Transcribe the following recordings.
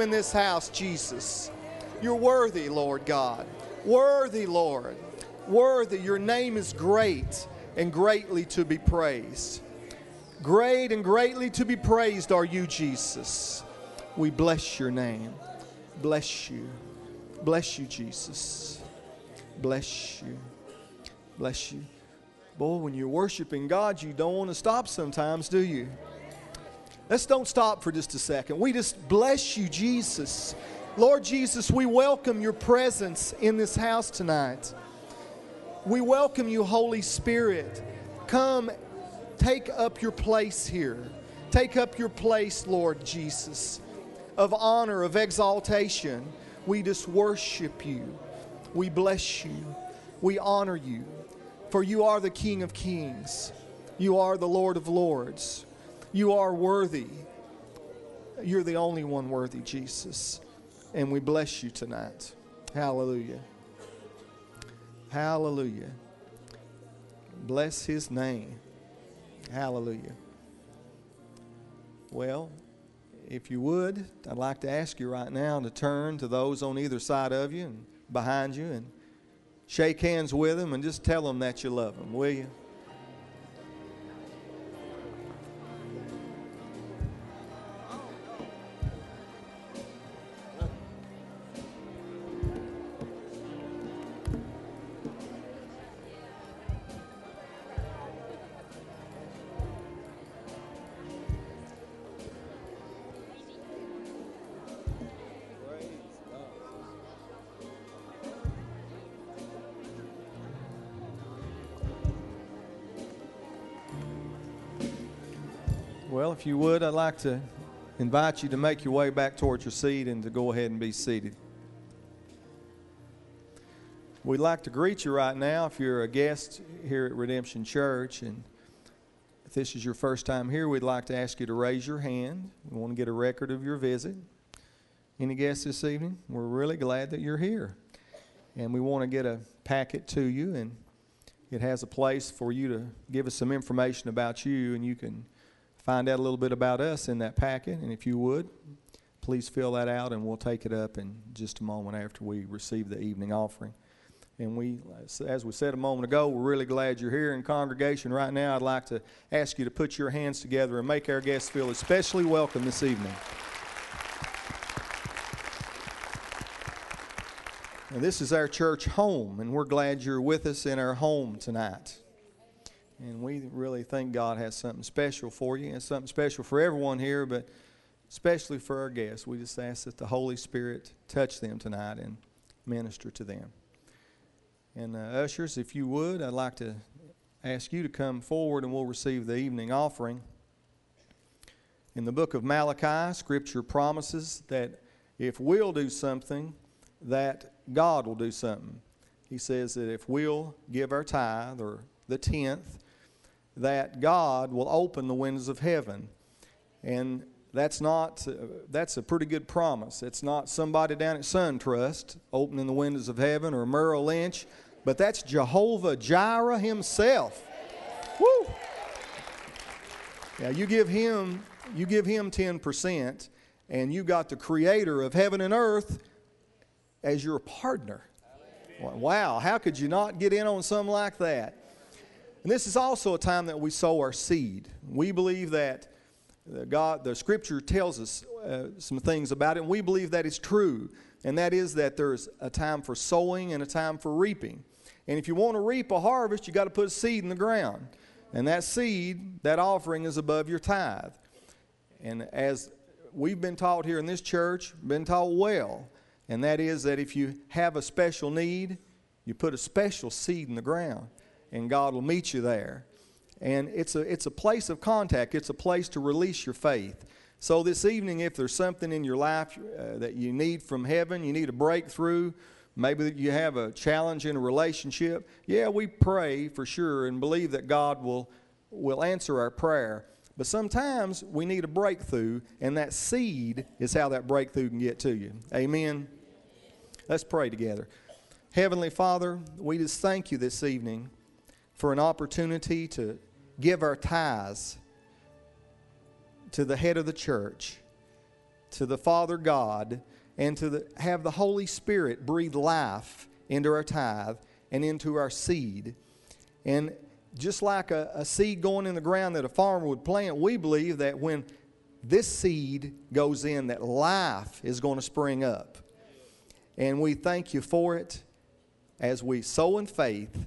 in this house, Jesus. You're worthy, Lord God. Worthy, Lord. Worthy. Your name is great and greatly to be praised. Great and greatly to be praised are you, Jesus. We bless your name. Bless you. Bless you, Jesus. Bless you. Bless you. Boy, when you're worshiping God, you don't want to stop sometimes, do you? Let's don't stop for just a second. We just bless you, Jesus. Lord Jesus, we welcome your presence in this house tonight. We welcome you, Holy Spirit. Come, take up your place here. Take up your place, Lord Jesus, of honor, of exaltation. We just worship you. We bless you. We honor you. For you are the King of kings. You are the Lord of lords. You are worthy. You're the only one worthy, Jesus. And we bless you tonight. Hallelujah. Hallelujah. Bless his name. Hallelujah. Well, if you would, I'd like to ask you right now to turn to those on either side of you and behind you and shake hands with them and just tell them that you love them, will you? If you would, I'd like to invite you to make your way back towards your seat and to go ahead and be seated. We'd like to greet you right now if you're a guest here at Redemption Church. And if this is your first time here, we'd like to ask you to raise your hand. We want to get a record of your visit. Any guests this evening? We're really glad that you're here. And we want to get a packet to you, and it has a place for you to give us some information about you, and you can find out a little bit about us in that packet. And if you would, please fill that out and we'll take it up in just a moment after we receive the evening offering. And we, as we said a moment ago, we're really glad you're here in congregation right now. I'd like to ask you to put your hands together and make our guests feel especially welcome this evening. And this is our church home, and we're glad you're with us in our home tonight. And we really think God has something special for you and something special for everyone here, but especially for our guests. We just ask that the Holy Spirit touch them tonight and minister to them. And uh, ushers, if you would, I'd like to ask you to come forward and we'll receive the evening offering. In the book of Malachi, Scripture promises that if we'll do something, that God will do something. He says that if we'll give our tithe or the tenth, that God will open the windows of heaven. And that's not that's a pretty good promise. It's not somebody down at SunTrust opening the windows of heaven or Merrill Lynch, but that's Jehovah Jireh himself. Woo! Now you give him you give him 10% and you got the creator of heaven and earth as your partner. Wow, how could you not get in on something like that? And this is also a time that we sow our seed. We believe that God, the Scripture tells us uh, some things about it, and we believe that is true. And that is that there's a time for sowing and a time for reaping. And if you want to reap a harvest, you got to put a seed in the ground. And that seed, that offering, is above your tithe. And as we've been taught here in this church, been taught well, and that is that if you have a special need, you put a special seed in the ground and God will meet you there. And it's a, it's a place of contact, it's a place to release your faith. So, this evening, if there's something in your life uh, that you need from heaven, you need a breakthrough, maybe you have a challenge in a relationship, yeah, we pray for sure and believe that God will, will answer our prayer. But sometimes we need a breakthrough, and that seed is how that breakthrough can get to you. Amen. Let's pray together. Heavenly Father, we just thank you this evening for an opportunity to give our tithes to the head of the church. to the Father God and to the, have the Holy Spirit breathe life into our tithe and into our seed. And just like a, a seed going in the ground that a farmer would plant, we believe that when this seed goes in, that life is going to spring up. And we thank you for it as we sow in faith.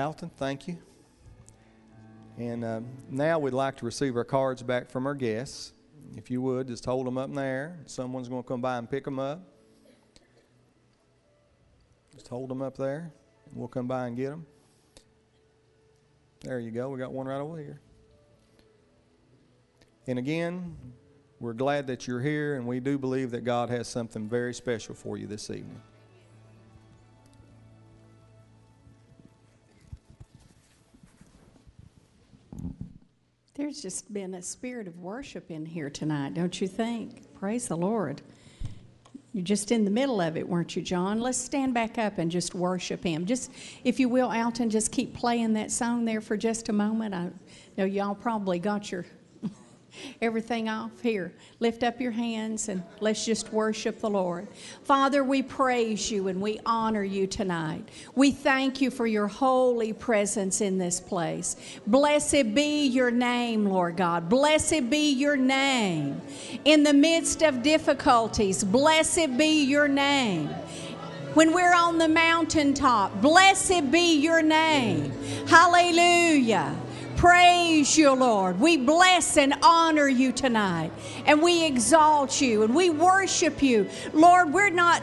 Alton, thank you. And um, now we'd like to receive our cards back from our guests. If you would, just hold them up in the. Someone's going to come by and pick them up. Just hold them up there, we'll come by and get them. There you go. We got one right over here. And again, we're glad that you're here, and we do believe that God has something very special for you this evening. There's just been a spirit of worship in here tonight, don't you think? Praise the Lord. You're just in the middle of it, weren't you, John? Let's stand back up and just worship Him. Just, if you will, Alton, just keep playing that song there for just a moment. I know y'all probably got your everything off here. Lift up your hands and let's just worship the Lord. Father, we praise you and we honor you tonight. We thank you for your holy presence in this place. Blessed be your name, Lord God. Blessed be your name. In the midst of difficulties, blessed be your name when we're on the mountaintop. Blessed be your name. Hallelujah. Praise you, Lord. We bless and honor you tonight. And we exalt you and we worship you. Lord, we're not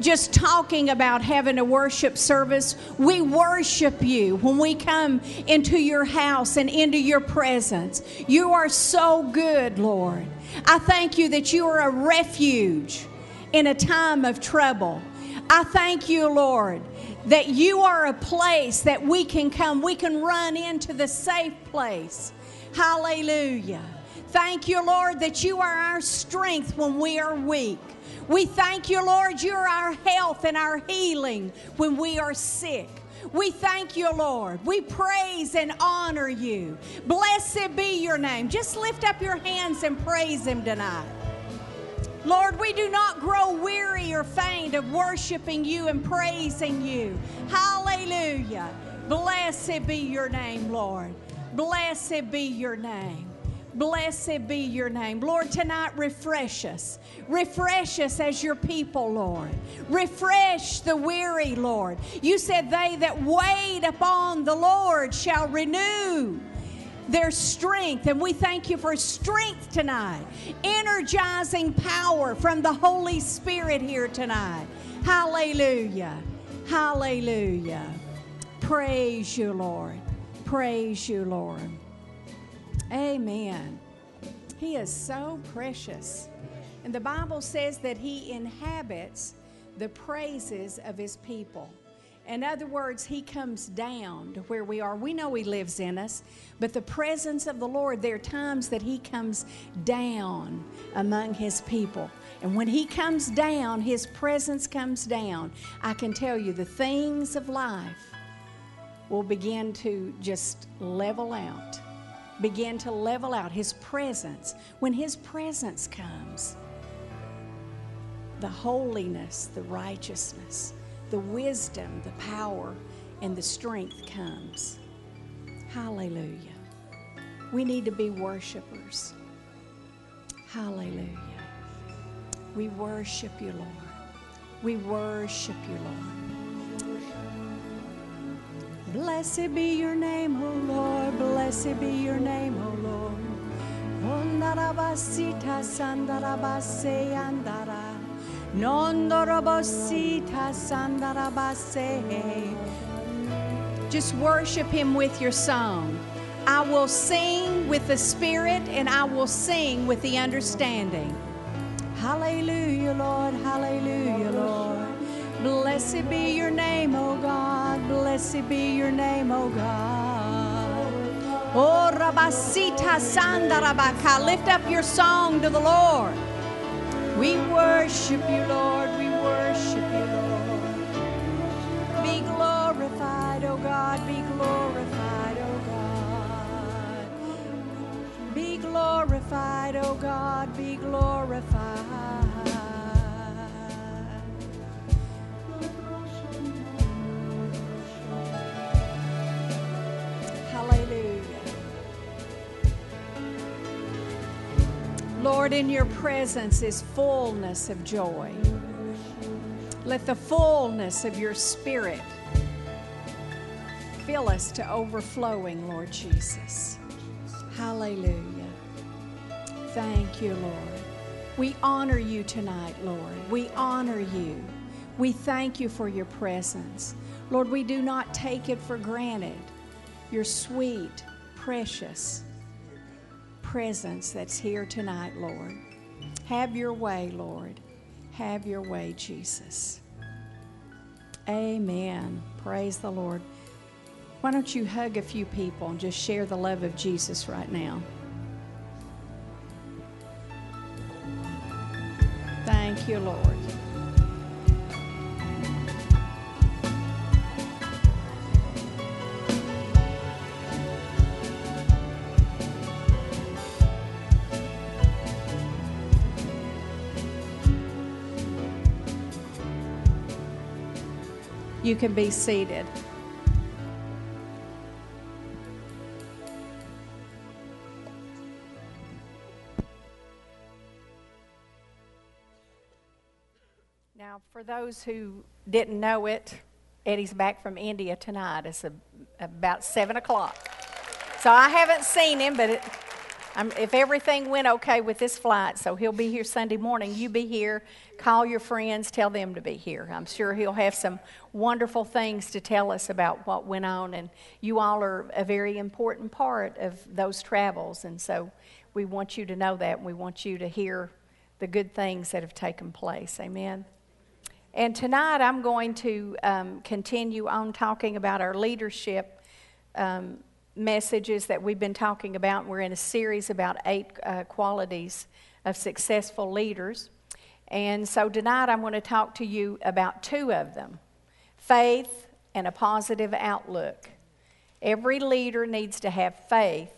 just talking about having a worship service. We worship you when we come into your house and into your presence. You are so good, Lord. I thank you that you are a refuge in a time of trouble. I thank you, Lord, that you are a place that we can come, we can run into the safe place. Hallelujah. Thank you, Lord, that you are our strength when we are weak. We thank you, Lord, you're our health and our healing when we are sick. We thank you, Lord. We praise and honor you. Blessed be your name. Just lift up your hands and praise Him tonight. Lord, we do not grow weary or faint of worshiping you and praising you. Hallelujah. Blessed be your name, Lord. Blessed be your name. Blessed be your name. Lord, tonight refresh us. Refresh us as your people, Lord. Refresh the weary, Lord. You said, They that wait upon the Lord shall renew their strength. And we thank you for strength tonight, energizing power from the Holy Spirit here tonight. Hallelujah. Hallelujah. Praise you, Lord. Praise you, Lord. Amen. He is so precious. And the Bible says that He inhabits the praises of His people. In other words, He comes down to where we are. We know He lives in us, but the presence of the Lord, there are times that He comes down among His people. And when He comes down, His presence comes down. I can tell you the things of life will begin to just level out, begin to level out. His presence, when His presence comes, the holiness, the righteousness, the wisdom, the power, and the strength comes. Hallelujah. We need to be worshipers. Hallelujah. We worship you, Lord. We worship you, Lord. Blessed be your name, O Lord. Blessed be your name, O Lord. Just worship him with your song. I will sing with the Spirit and I will sing with the understanding. Hallelujah, Lord. Hallelujah, Lord. Blessed be your name, O God. Blessed be your name, O God. Oh, Rabasita Sandarabaka. Lift up your song to the Lord. We worship you, Lord. We worship you, Lord. Be glorified, O God. Be glorified, O God. Be glorified, O God. Be glorified. Lord, in your presence is fullness of joy. Let the fullness of your spirit fill us to overflowing, Lord Jesus. Hallelujah. Thank you, Lord. We honor you tonight, Lord. We honor you. We thank you for your presence. Lord, we do not take it for granted. Your sweet, precious presence that's here tonight, Lord. Have your way, Lord. Have your way, Jesus. Amen. Praise the Lord. Why don't you hug a few people and just share the love of Jesus right now? Thank you, Lord. You can be seated. Now, for those who didn't know it, Eddie's back from India tonight. It's a, about 7 o'clock. So I haven't seen him, but it, I'm, if everything went okay with this flight, so he'll be here Sunday morning. You be here, call your friends, tell them to be here. I'm sure he'll have some wonderful things to tell us about what went on, and you all are a very important part of those travels, and so we want you to know that, and we want you to hear the good things that have taken place. Amen. And tonight I'm going to um, continue on talking about our leadership um, messages that we've been talking about. We're in a series about eight uh, qualities of successful leaders. And so tonight I'm going to talk to you about two of them faith and a positive outlook. Every leader needs to have faith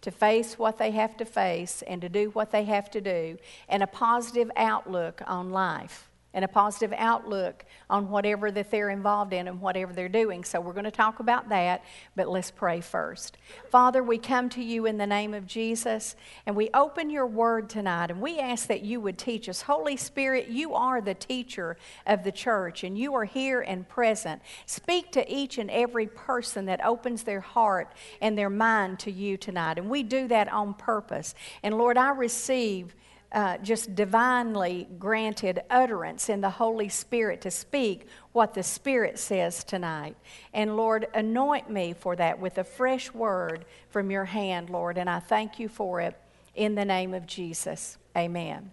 to face what they have to face and to do what they have to do, and a positive outlook on life and a positive outlook on whatever that they're involved in and whatever they're doing. So we're going to talk about that, but let's pray first. Father, we come to you in the name of Jesus and we open your word tonight and we ask that you would teach us. Holy Spirit, you are the teacher of the church and you are here and present. Speak to each and every person that opens their heart and their mind to you tonight. And we do that on purpose. And Lord, I receive uh, just divinely granted utterance in the Holy Spirit to speak what the Spirit says tonight. And Lord, anoint me for that with a fresh word from your hand, Lord. And I thank you for it in the name of Jesus. Amen.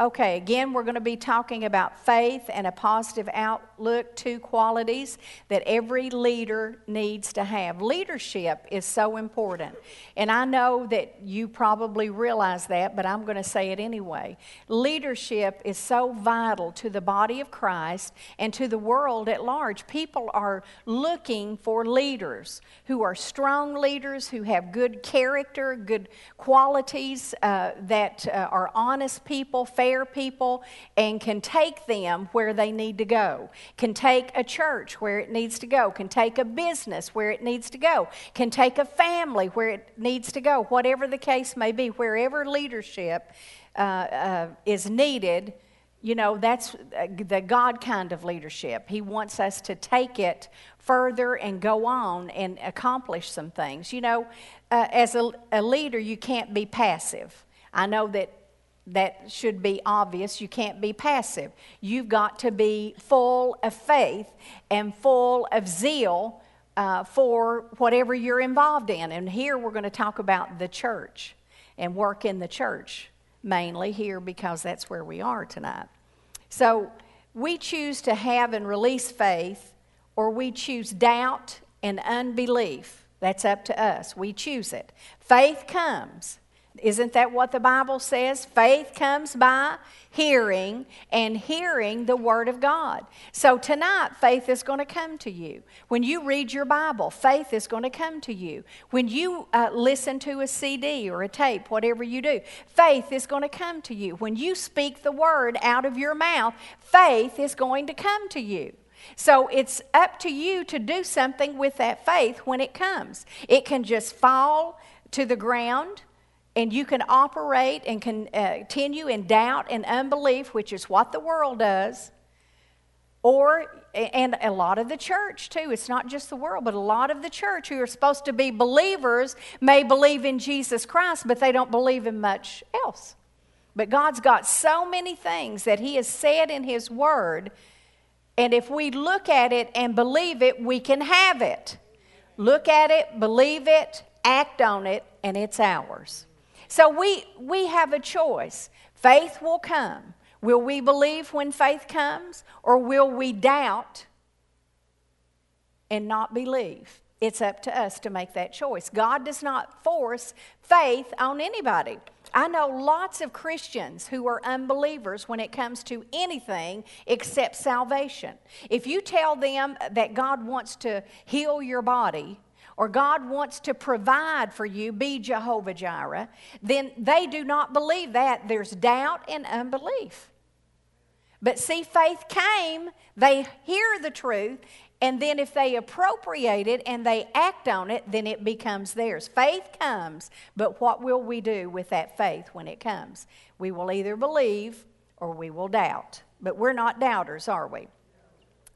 Okay, again, we're going to be talking about faith and a positive outlook, two qualities that every leader needs to have. Leadership is so important. And I know that you probably realize that, but I'm going to say it anyway. Leadership is so vital to the body of Christ and to the world at large. People are looking for leaders who are strong leaders, who have good character, good qualities, uh, that uh, are honest people, fair people, and can take them where they need to go, can take a church where it needs to go, can take a business where it needs to go, can take a family where it needs to go, whatever the case may be, wherever leadership uh, uh, is needed, you know, that's uh, the God kind of leadership. He wants us to take it further and go on and accomplish some things. You know, uh, as a, a leader, you can't be passive. I know that that should be obvious. You can't be passive. You've got to be full of faith and full of zeal uh, for whatever you're involved in. And here we're going to talk about the church and work in the church mainly here because that's where we are tonight. So we choose to have and release faith, or we choose doubt and unbelief. That's up to us. We choose it. Faith comes isn't that what the Bible says? Faith comes by hearing, and hearing the Word of God. So tonight, faith is going to come to you. When you read your Bible, faith is going to come to you. When you uh, listen to a CD or a tape, whatever you do, faith is going to come to you. When you speak the Word out of your mouth, faith is going to come to you. So it's up to you to do something with that faith when it comes. It can just fall to the ground and you can operate and uh, continue in doubt and unbelief, which is what the world does, or and a lot of the church too. It's not just the world, but a lot of the church who are supposed to be believers may believe in Jesus Christ, but they don't believe in much else. But God's got so many things that He has said in His Word, and if we look at it and believe it, we can have it. Look at it, believe it, act on it, and it's ours. So we, we have a choice. Faith will come. Will we believe when faith comes, or will we doubt and not believe? It's up to us to make that choice. God does not force faith on anybody. I know lots of Christians who are unbelievers when it comes to anything except salvation. If you tell them that God wants to heal your body, or God wants to provide for you, be Jehovah Jireh, then they do not believe that. There's doubt and unbelief. But see, faith came, they hear the truth, and then if they appropriate it and they act on it, then it becomes theirs. Faith comes, but what will we do with that faith when it comes? We will either believe or we will doubt. But we're not doubters, are we?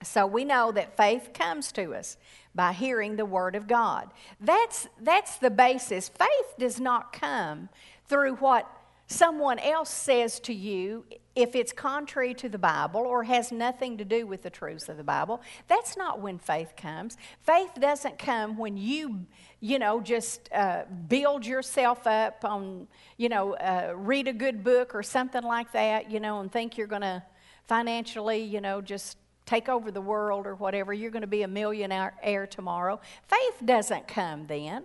So we know that faith comes to us by hearing the Word of God. That's, that's the basis. Faith does not come through what someone else says to you if it's contrary to the Bible or has nothing to do with the truths of the Bible. That's not when faith comes. Faith doesn't come when you, you know, just uh, build yourself up on, you know, uh, read a good book or something like that, you know, and think you're going to financially, you know, just take over the world or whatever, you're going to be a millionaire tomorrow. Faith doesn't come then.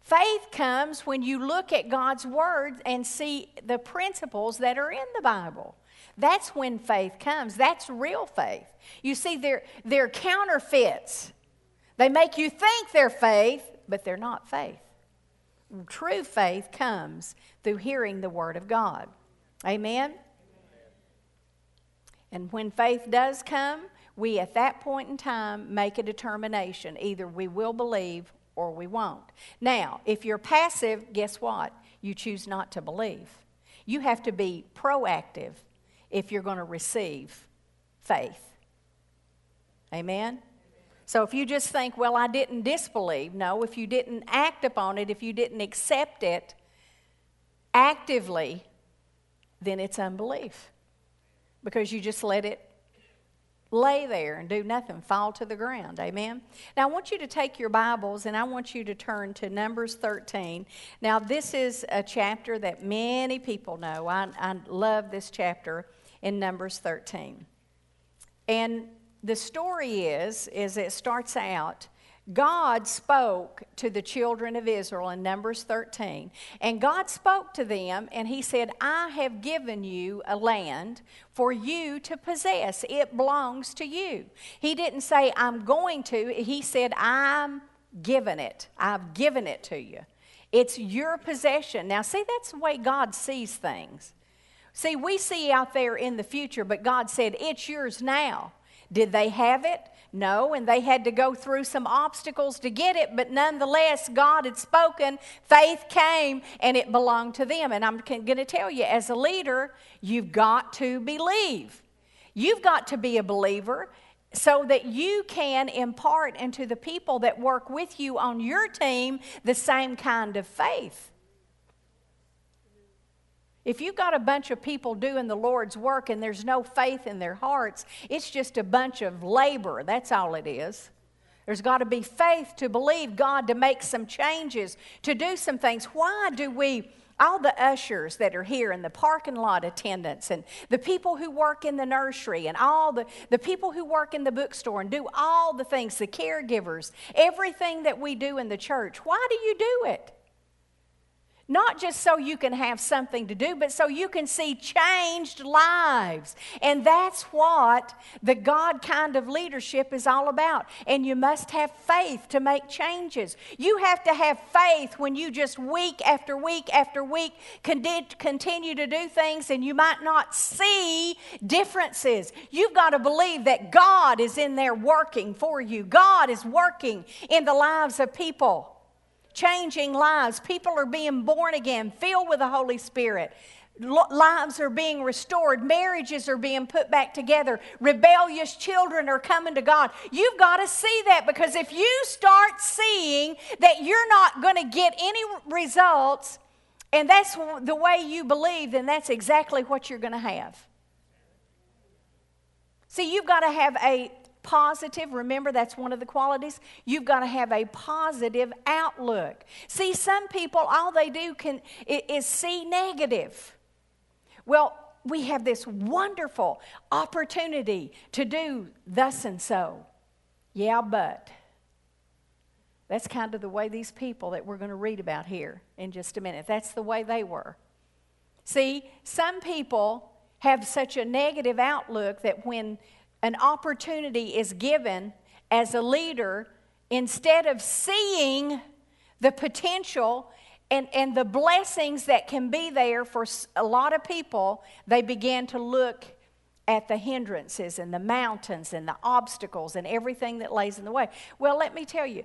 Faith comes when you look at God's Word and see the principles that are in the Bible. That's when faith comes. That's real faith. You see, they're, they're counterfeits. They make you think they're faith, but they're not faith. True faith comes through hearing the Word of God. Amen? And when faith does come, we at that point in time make a determination. Either we will believe or we won't. Now, if you're passive, guess what? You choose not to believe. You have to be proactive if you're going to receive faith. Amen? So if you just think, well, I didn't disbelieve, no, if you didn't act upon it, if you didn't accept it actively, then it's unbelief because you just let it lay there and do nothing, fall to the ground. Amen. Now, I want you to take your Bibles and I want you to turn to Numbers 13. Now, this is a chapter that many people know. I, I love this chapter in Numbers 13. And the story is, is it starts out God spoke to the children of Israel in Numbers 13. And God spoke to them and He said, I have given you a land for you to possess. It belongs to you. He didn't say, I'm going to. He said, I'm giving it. I've given it to you. It's your possession. Now, see, that's the way God sees things. See, we see out there in the future, but God said, It's yours now. Did they have it? No, and they had to go through some obstacles to get it, but nonetheless, God had spoken, faith came, and it belonged to them. And I'm going to tell you, as a leader, you've got to believe. You've got to be a believer so that you can impart into the people that work with you on your team the same kind of faith. If you've got a bunch of people doing the Lord's work and there's no faith in their hearts, it's just a bunch of labor. That's all it is. There's got to be faith to believe God to make some changes, to do some things. Why do we, all the ushers that are here and the parking lot attendants and the people who work in the nursery and all the, the people who work in the bookstore and do all the things, the caregivers, everything that we do in the church, why do you do it? Not just so you can have something to do, but so you can see changed lives. And that's what the God kind of leadership is all about. And you must have faith to make changes. You have to have faith when you just week after week after week continue to do things and you might not see differences. You've got to believe that God is in there working for you, God is working in the lives of people changing lives. People are being born again, filled with the Holy Spirit. Lives are being restored. Marriages are being put back together. Rebellious children are coming to God. You've got to see that because if you start seeing that you're not going to get any results, and that's the way you believe, then that's exactly what you're going to have. See, you've got to have a positive. Remember, that's one of the qualities. You've got to have a positive outlook. See, some people, all they do can, is see negative. Well, we have this wonderful opportunity to do thus and so. Yeah, but. That's kind of the way these people that we're going to read about here in just a minute, that's the way they were. See, some people have such a negative outlook that when an opportunity is given as a leader, instead of seeing the potential and, and the blessings that can be there for a lot of people, they began to look at the hindrances and the mountains and the obstacles and everything that lays in the way. Well, let me tell you,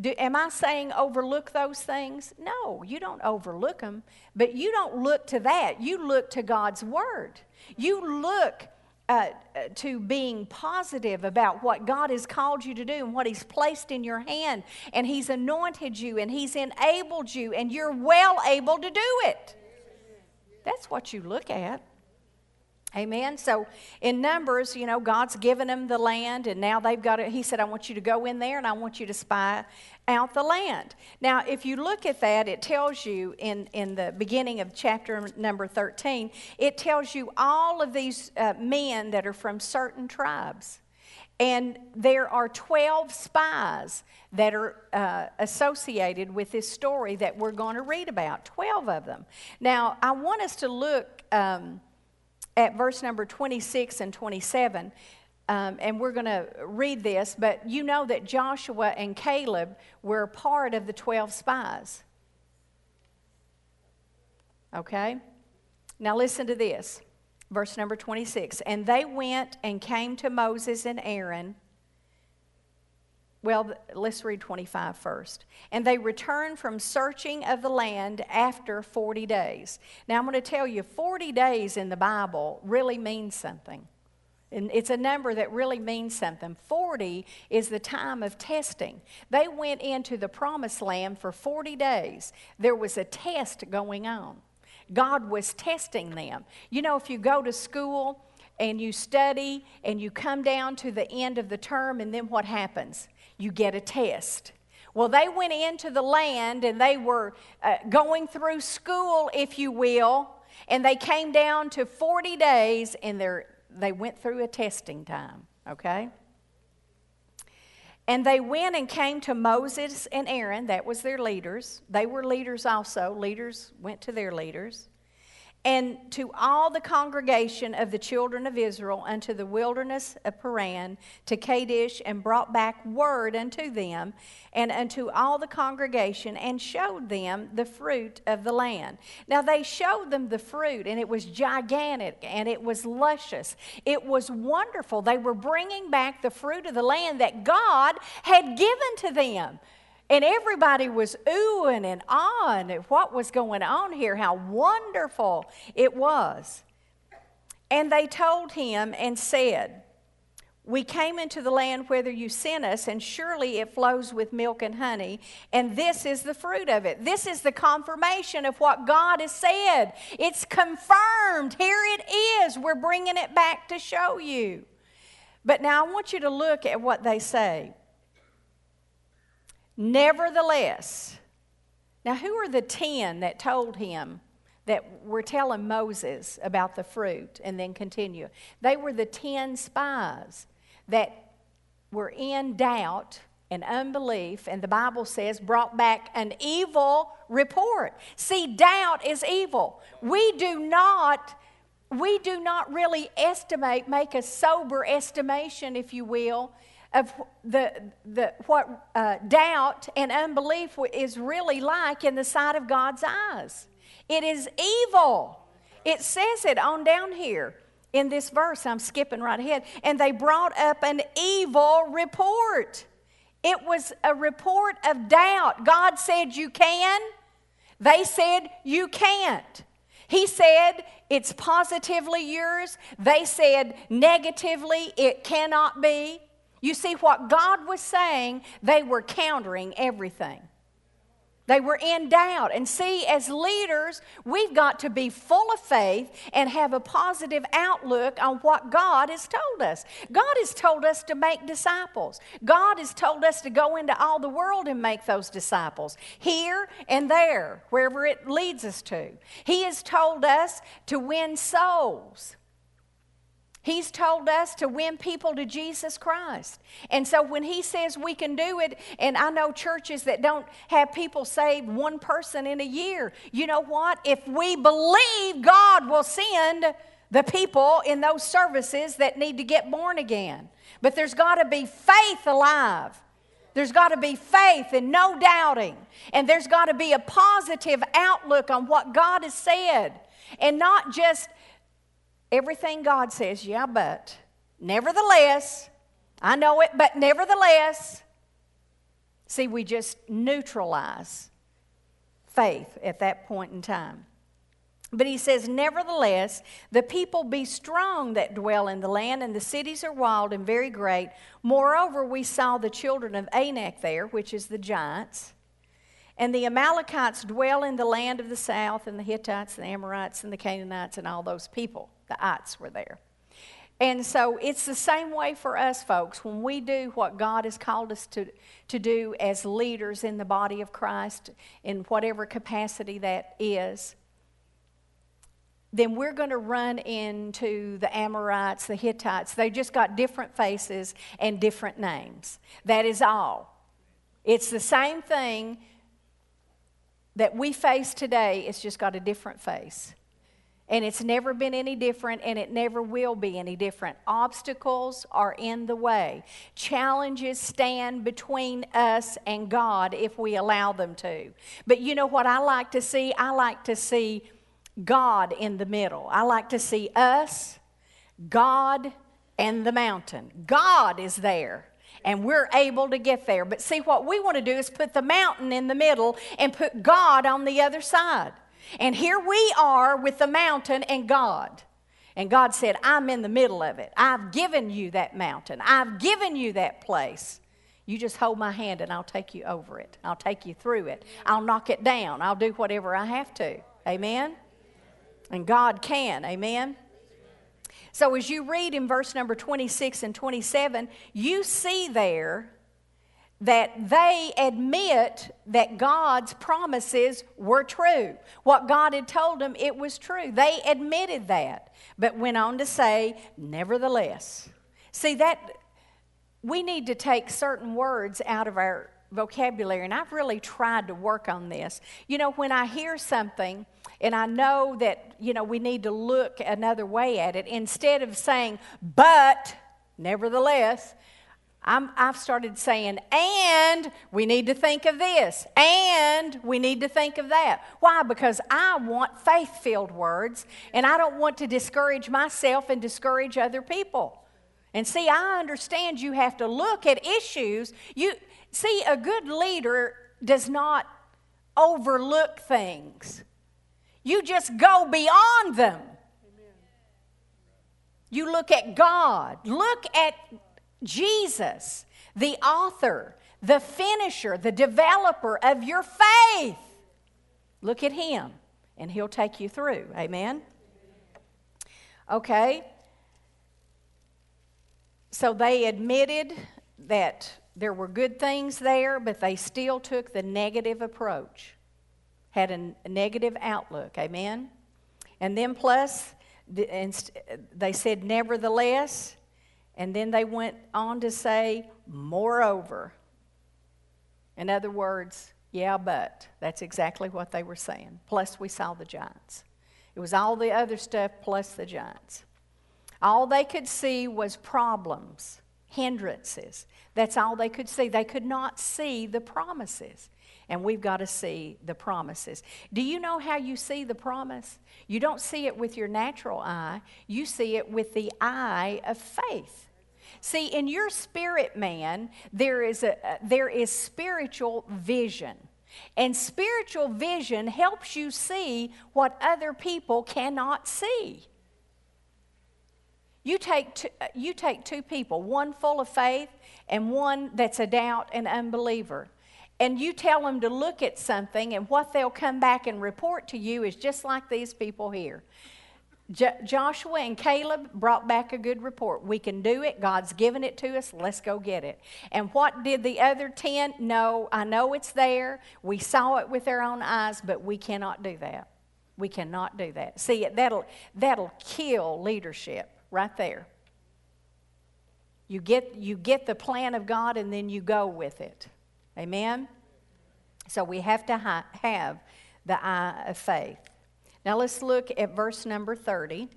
do, am I saying overlook those things? No, you don't overlook them, but you don't look to that. You look to God's Word. You look uh, to being positive about what God has called you to do and what He's placed in your hand, and He's anointed you and He's enabled you, and you're well able to do it. That's what you look at. Amen. So in Numbers, you know, God's given them the land, and now they've got it. He said, I want you to go in there and I want you to spy out the land. Now, if you look at that, it tells you in, in the beginning of chapter number 13, it tells you all of these uh, men that are from certain tribes. And there are 12 spies that are uh, associated with this story that we're going to read about, 12 of them. Now, I want us to look. Um, at verse number 26 and 27. Um, and we're going to read this, but you know that Joshua and Caleb were part of the 12 spies. Okay? Now listen to this. Verse number 26. And they went and came to Moses and Aaron well, let's read 25 first. And they returned from searching of the land after 40 days. Now, I'm going to tell you, 40 days in the Bible really means something. And it's a number that really means something. 40 is the time of testing. They went into the promised land for 40 days. There was a test going on. God was testing them. You know, if you go to school and you study and you come down to the end of the term, and then what happens? You get a test. Well, they went into the land and they were uh, going through school, if you will, and they came down to 40 days and they went through a testing time, okay? And they went and came to Moses and Aaron, that was their leaders. They were leaders also. Leaders went to their leaders. And to all the congregation of the children of Israel unto the wilderness of Paran to Kadesh, and brought back word unto them and unto all the congregation, and showed them the fruit of the land. Now they showed them the fruit, and it was gigantic and it was luscious. It was wonderful. They were bringing back the fruit of the land that God had given to them. And everybody was oohing and ahhing at what was going on here, how wonderful it was. And they told him and said, We came into the land whither you sent us, and surely it flows with milk and honey, and this is the fruit of it. This is the confirmation of what God has said. It's confirmed. Here it is. We're bringing it back to show you. But now I want you to look at what they say. Nevertheless, now who are the ten that told him that were telling Moses about the fruit and then continue? They were the ten spies that were in doubt and unbelief, and the Bible says brought back an evil report. See, doubt is evil. We do not we do not really estimate, make a sober estimation, if you will, of the, the, what uh, doubt and unbelief is really like in the sight of God's eyes. It is evil. It says it on down here in this verse. I'm skipping right ahead. And they brought up an evil report. It was a report of doubt. God said, You can. They said, You can't. He said, It's positively yours. They said, Negatively, it cannot be. You see, what God was saying, they were countering everything. They were in doubt. And see, as leaders, we've got to be full of faith and have a positive outlook on what God has told us. God has told us to make disciples. God has told us to go into all the world and make those disciples, here and there, wherever it leads us to. He has told us to win souls. He's told us to win people to Jesus Christ. And so when he says we can do it, and I know churches that don't have people save one person in a year, you know what? If we believe God will send the people in those services that need to get born again. But there's got to be faith alive. There's got to be faith and no doubting. And there's got to be a positive outlook on what God has said. And not just everything God says, yeah, but. Nevertheless, I know it, but nevertheless. See, we just neutralize faith at that point in time. But he says, Nevertheless, the people be strong that dwell in the land, and the cities are wild and very great. Moreover, we saw the children of Anak there, which is the giants. And the Amalekites dwell in the land of the south, and the Hittites, and the Amorites, and the Canaanites, and all those people. The ites were there. And so it's the same way for us, folks. When we do what God has called us to, to do as leaders in the body of Christ, in whatever capacity that is, then we're going to run into the Amorites, the Hittites. They just got different faces and different names. That is all. It's the same thing that we face today, it's just got a different face. And it's never been any different, and it never will be any different. Obstacles are in the way. Challenges stand between us and God if we allow them to. But you know what I like to see? I like to see God in the middle. I like to see us, God, and the mountain. God is there and we're able to get there. But see, what we want to do is put the mountain in the middle and put God on the other side. And here we are with the mountain and God. And God said, I'm in the middle of it. I've given you that mountain, I've given you that place. You just hold my hand and I'll take you over it. I'll take you through it. I'll knock it down. I'll do whatever I have to. Amen? And God can. Amen? So as you read in verse number 26 and 27, you see there that they admit that God's promises were true. What God had told them, it was true. They admitted that, but went on to say, nevertheless. See, that we need to take certain words out of our vocabulary, and I've really tried to work on this. You know, when I hear something and I know that, you know, we need to look another way at it, instead of saying, but, nevertheless, I'm, I've started saying, and we need to think of this, and we need to think of that. Why? Because I want faith filled words, and I don't want to discourage myself and discourage other people. And see, I understand you have to look at issues. You see, a good leader does not overlook things. You just go beyond them. You look at God. Look at Jesus, the author, the finisher, the developer of your faith. Look at him, and he'll take you through. Amen? Okay. So they admitted that there were good things there, but they still took the negative approach, had a, negative outlook. Amen? And then, plus, they said, nevertheless, and then they went on to say, moreover. In other words, yeah, but. That's exactly what they were saying. Plus, we saw the giants. It was all the other stuff plus the giants. All they could see was problems, hindrances. That's all they could see. They could not see the promises. And we've got to see the promises. Do you know how you see the promise? You don't see it with your natural eye, you see it with the eye of faith. See, in your spirit man, there is, a, uh, there is spiritual vision. And spiritual vision helps you see what other people cannot see. You take, two, uh, you take two people, one full of faith and one that's a doubt and unbeliever and you tell them to look at something, and what they'll come back and report to you is just like these people here. Jo- Joshua and Caleb brought back a good report. We can do it. God's given it to us. Let's go get it. And what did the other 10? No, I know it's there. We saw it with our own eyes, but we cannot do that. We cannot do that. See, that'll, that'll kill leadership right there. You get, you get the plan of God and then you go with it. Amen? So we have to ha- have the eye of faith. Now let's look at verse number 30.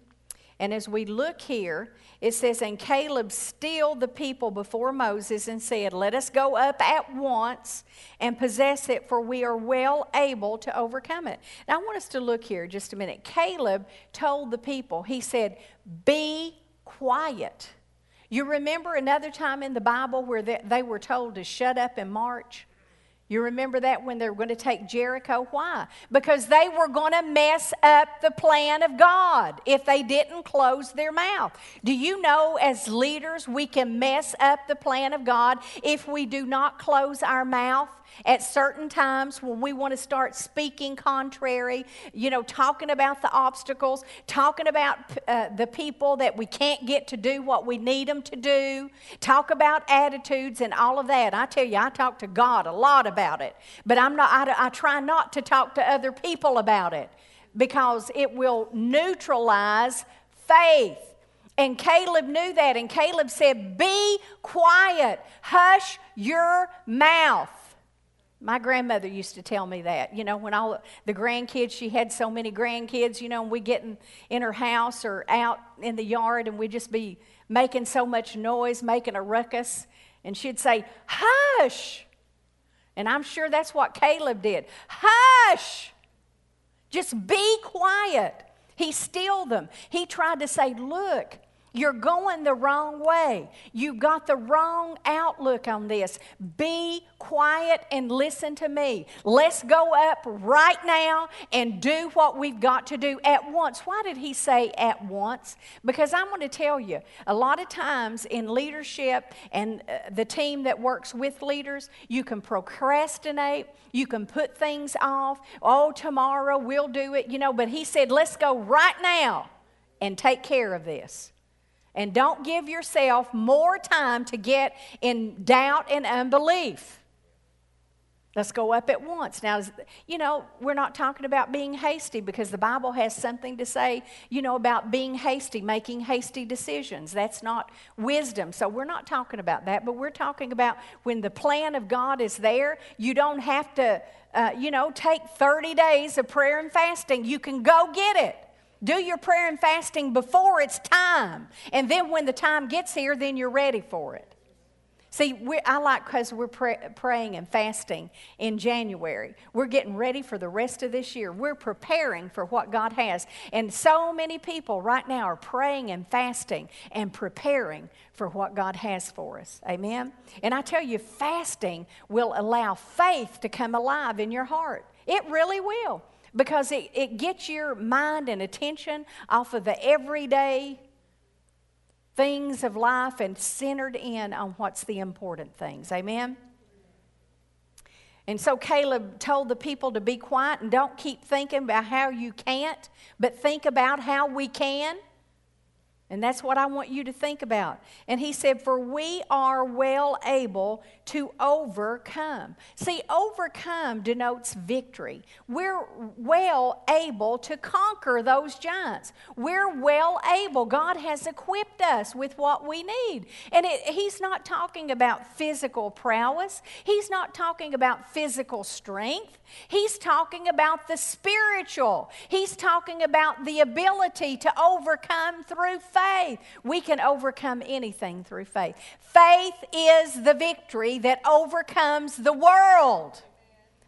And as we look here, it says, And Caleb stilled the people before Moses and said, Let us go up at once and possess it, for we are well able to overcome it. Now I want us to look here just a minute. Caleb told the people, He said, Be quiet. You remember another time in the Bible where they, were told to shut up and march? You remember that when they were going to take Jericho? Why? Because they were going to mess up the plan of God if they didn't close their mouth. Do you know, as leaders, we can mess up the plan of God if we do not close our mouth? At certain times when we want to start speaking contrary, you know, talking about the obstacles, talking about uh, the people that we can't get to do what we need them to do, talk about attitudes and all of that. I tell you, I talk to God a lot about it, but I'm not, I, I try not to talk to other people about it because it will neutralize faith. And Caleb knew that. And Caleb said, Be quiet, hush your mouth. My grandmother used to tell me that. You know, when all the grandkids, she had so many grandkids, you know, and we get in, in her house or out in the yard and we'd just be making so much noise, making a ruckus. And she'd say, Hush! And I'm sure that's what Caleb did. Hush! Just be quiet. He stilled them. He tried to say, Look, you're going the wrong way. You got the wrong outlook on this. Be quiet and listen to me. Let's go up right now and do what we've got to do at once. Why did he say at once? Because I'm going to tell you, a lot of times in leadership and uh, the team that works with leaders, you can procrastinate, you can put things off. Oh, tomorrow we'll do it, you know, but he said, let's go right now and take care of this. And don't give yourself more time to get in doubt and unbelief. Let's go up at once. Now, you know, we're not talking about being hasty because the Bible has something to say, you know, about being hasty, making hasty decisions. That's not wisdom. So we're not talking about that, but we're talking about when the plan of God is there, you don't have to, uh, you know, take 30 days of prayer and fasting. You can go get it. Do your prayer and fasting before it's time. And then when the time gets here, then you're ready for it. See, I like because we're pray, praying and fasting in January. We're getting ready for the rest of this year. We're preparing for what God has. And so many people right now are praying and fasting and preparing for what God has for us. Amen? And I tell you, fasting will allow faith to come alive in your heart. It really will because it, it gets your mind and attention off of the everyday things of life and centered in on what's the important things. Amen? And so Caleb told the people to be quiet and don't keep thinking about how you can't, but think about how we can. And that's what I want you to think about. And he said, For we are well able to overcome. See, overcome denotes victory. We're well able to conquer those giants. We're well able. God has equipped us with what we need. And it, he's not talking about physical prowess, he's not talking about physical strength. He's talking about the spiritual. He's talking about the ability to overcome through faith. We can overcome anything through faith. Faith is the victory that overcomes the world.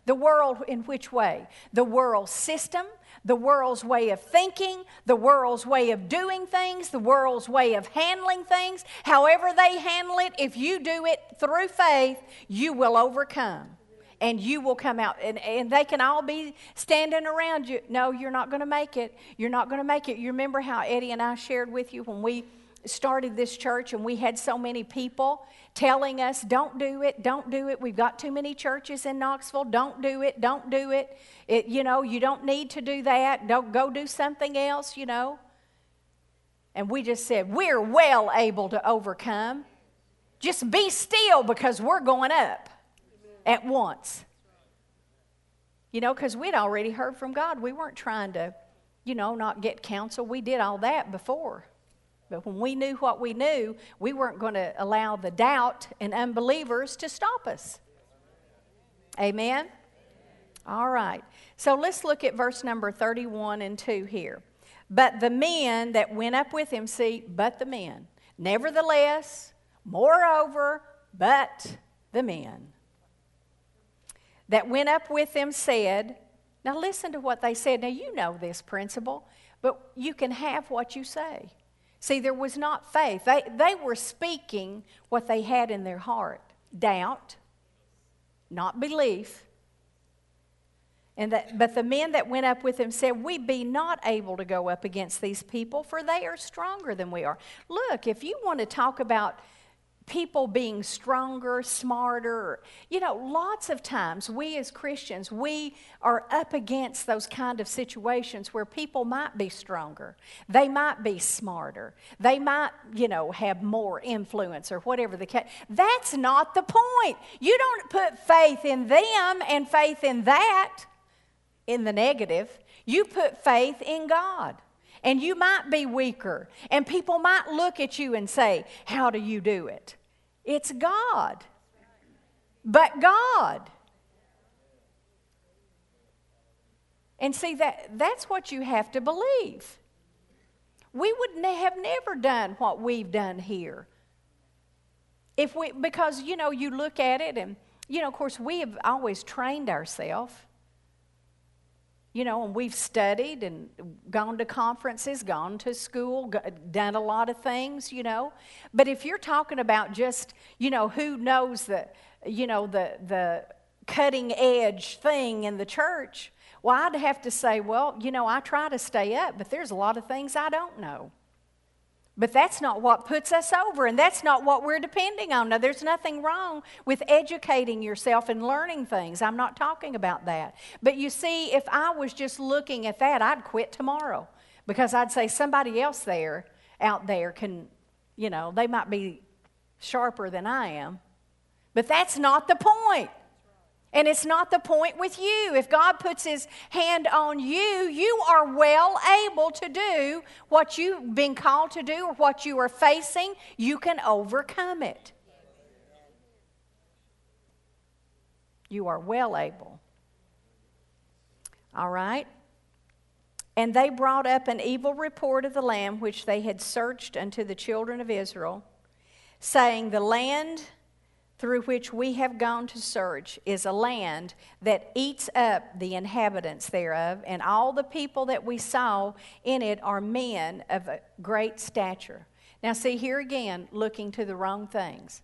The world in which way? The world system, the world's way of thinking, the world's way of doing things, the world's way of handling things. However, they handle it, if you do it through faith, you will overcome and you will come out. And, and they can all be standing around you. No, you're not going to make it. You're not going to make it. You remember how Eddie and I shared with you when we started this church and we had so many people telling us, don't do it, don't do it. We've got too many churches in Knoxville. Don't do it, don't do it. it you know, you don't need to do that. Don't go do something else, you know. And we just said, we're well able to overcome. Just be still because we're going up at once. You know, because we'd already heard from God. We weren't trying to, you know, not get counsel. We did all that before. But when we knew what we knew, we weren't going to allow the doubt and unbelievers to stop us. Amen? All right. So let's look at verse number 31 and 2 here. But the men that went up with him, see, but the men. Nevertheless, moreover, but the men that went up with them said, Now listen to what they said. Now you know this principle, but you can have what you say. See, there was not faith. They, they were speaking what they had in their heart doubt, not belief. And that, but the men that went up with him said, We be not able to go up against these people, for they are stronger than we are. Look, if you want to talk about people being stronger, smarter. You know, lots of times we as Christians, we are up against those kind of situations where people might be stronger. They might be smarter. They might, you know, have more influence or whatever the case. That's not the point. You don't put faith in them and faith in that in the negative. You put faith in God and you might be weaker, and people might look at you and say, How do you do it? It's God. But God. And see that that's what you have to believe. We would have never done what we've done here. If we because you know you look at it and you know of course we have always trained ourselves you know, and we've studied and gone to conferences, gone to school, done a lot of things, you know. But if you're talking about just, you know, who knows the, you know, the, the cutting edge thing in the church, well, I'd have to say, well, you know, I try to stay up, but there's a lot of things I don't know. But that's not what puts us over, and that's not what we're depending on. Now, there's nothing wrong with educating yourself and learning things. I'm not talking about that. But you see, if I was just looking at that, I'd quit tomorrow because I'd say somebody else there, out there, can, you know, they might be sharper than I am. But that's not the point. And it's not the point with you. If God puts His hand on you, you are well able to do what you've been called to do or what you are facing. You can overcome it. You are well able. All right? And they brought up an evil report of the land which they had searched unto the children of Israel, saying, The land through which we have gone to search is a land that eats up the inhabitants thereof, and all the people that we saw in it are men of great stature. Now, see, here again, looking to the wrong things.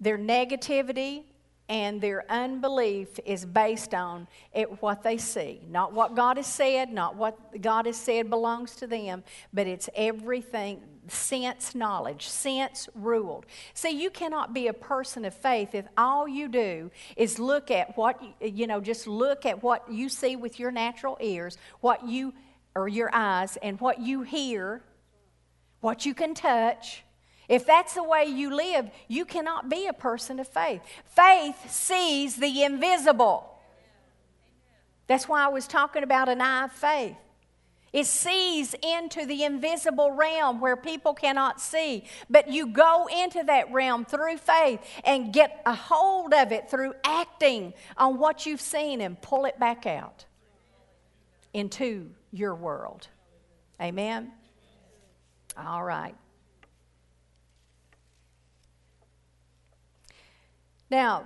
Their negativity and their unbelief is based on it, what they see. Not what God has said, not what God has said belongs to them, but it's everything sense knowledge, sense ruled. See, you cannot be a person of faith if all you do is look at what, you know, just look at what you see with your natural ears, what you, or your eyes, and what you hear, what you can touch. If that's the way you live, you cannot be a person of faith. Faith sees the invisible. That's why I was talking about an eye of faith. It sees into the invisible realm where people cannot see. But you go into that realm through faith and get a hold of it through acting on what you've seen and pull it back out into your world. Amen? All right. Now,